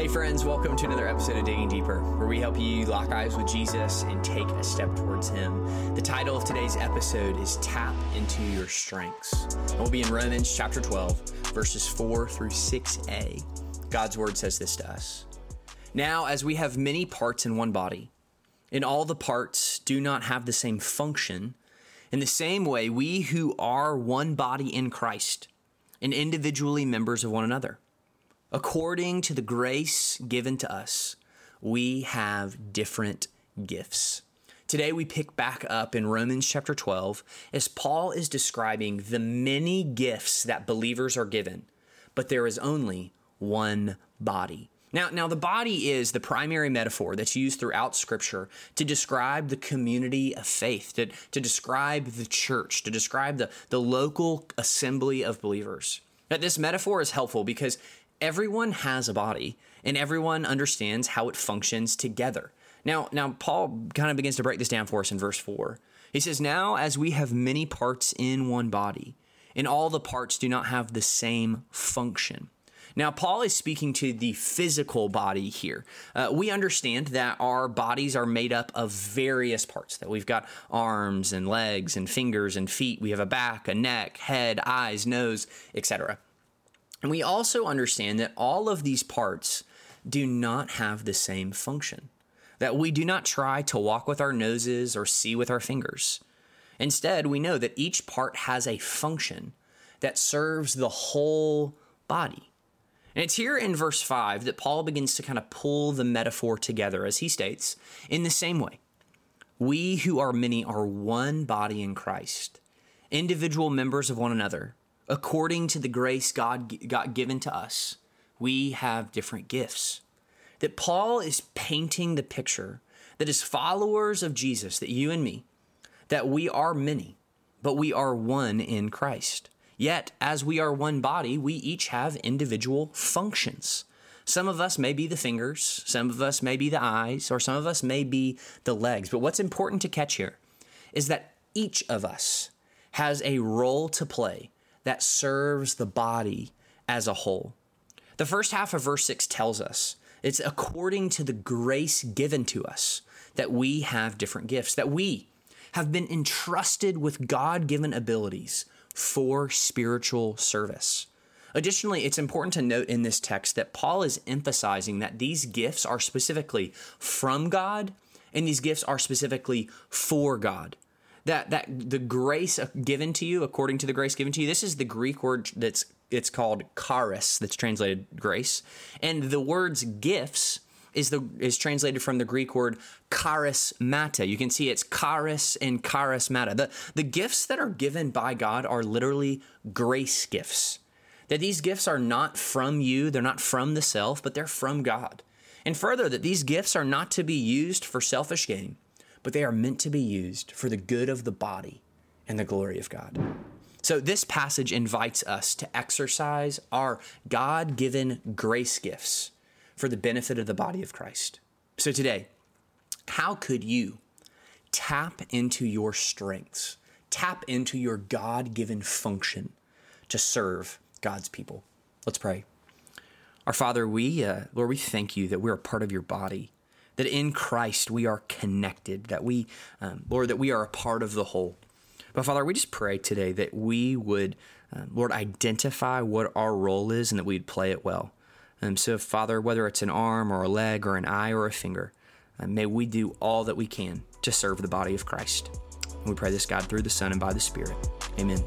Hey, friends, welcome to another episode of Digging Deeper, where we help you lock eyes with Jesus and take a step towards Him. The title of today's episode is Tap into Your Strengths. And we'll be in Romans chapter 12, verses 4 through 6a. God's word says this to us Now, as we have many parts in one body, and all the parts do not have the same function, in the same way, we who are one body in Christ and individually members of one another According to the grace given to us, we have different gifts. Today we pick back up in Romans chapter 12 as Paul is describing the many gifts that believers are given, but there is only one body. Now, now the body is the primary metaphor that's used throughout Scripture to describe the community of faith, to, to describe the church, to describe the, the local assembly of believers. Now, this metaphor is helpful because everyone has a body and everyone understands how it functions together. Now, now Paul kind of begins to break this down for us in verse 4. He says, Now, as we have many parts in one body, and all the parts do not have the same function. Now, Paul is speaking to the physical body here. Uh, we understand that our bodies are made up of various parts, that we've got arms and legs and fingers and feet. We have a back, a neck, head, eyes, nose, etc. And we also understand that all of these parts do not have the same function, that we do not try to walk with our noses or see with our fingers. Instead, we know that each part has a function that serves the whole body. And it's here in verse 5 that Paul begins to kind of pull the metaphor together as he states, in the same way, we who are many are one body in Christ, individual members of one another according to the grace God got given to us, we have different gifts. That Paul is painting the picture that as followers of Jesus, that you and me, that we are many, but we are one in Christ. Yet, as we are one body, we each have individual functions. Some of us may be the fingers, some of us may be the eyes, or some of us may be the legs. But what's important to catch here is that each of us has a role to play that serves the body as a whole. The first half of verse 6 tells us it's according to the grace given to us that we have different gifts, that we have been entrusted with God given abilities for spiritual service. Additionally, it's important to note in this text that Paul is emphasizing that these gifts are specifically from God and these gifts are specifically for God that that the grace given to you according to the grace given to you this is the greek word that's it's called charis that's translated grace. And the words gifts is the is translated from the greek word charismata. You can see it's charis and charismata. The the gifts that are given by god are literally grace gifts. That these gifts are not from you they're not from the self but they're from god. And further that these gifts are not to be used for selfish gain but they are meant to be used for the good of the body and the glory of God. So, this passage invites us to exercise our God given grace gifts for the benefit of the body of Christ. So, today, how could you tap into your strengths, tap into your God given function to serve God's people? Let's pray. Our Father, we, uh, Lord, we thank you that we're a part of your body that in Christ we are connected, that we, um, Lord, that we are a part of the whole. But Father, we just pray today that we would, uh, Lord, identify what our role is and that we'd play it well. Um, so, Father, whether it's an arm or a leg or an eye or a finger, uh, may we do all that we can to serve the body of Christ. And we pray this, God, through the Son and by the Spirit. Amen.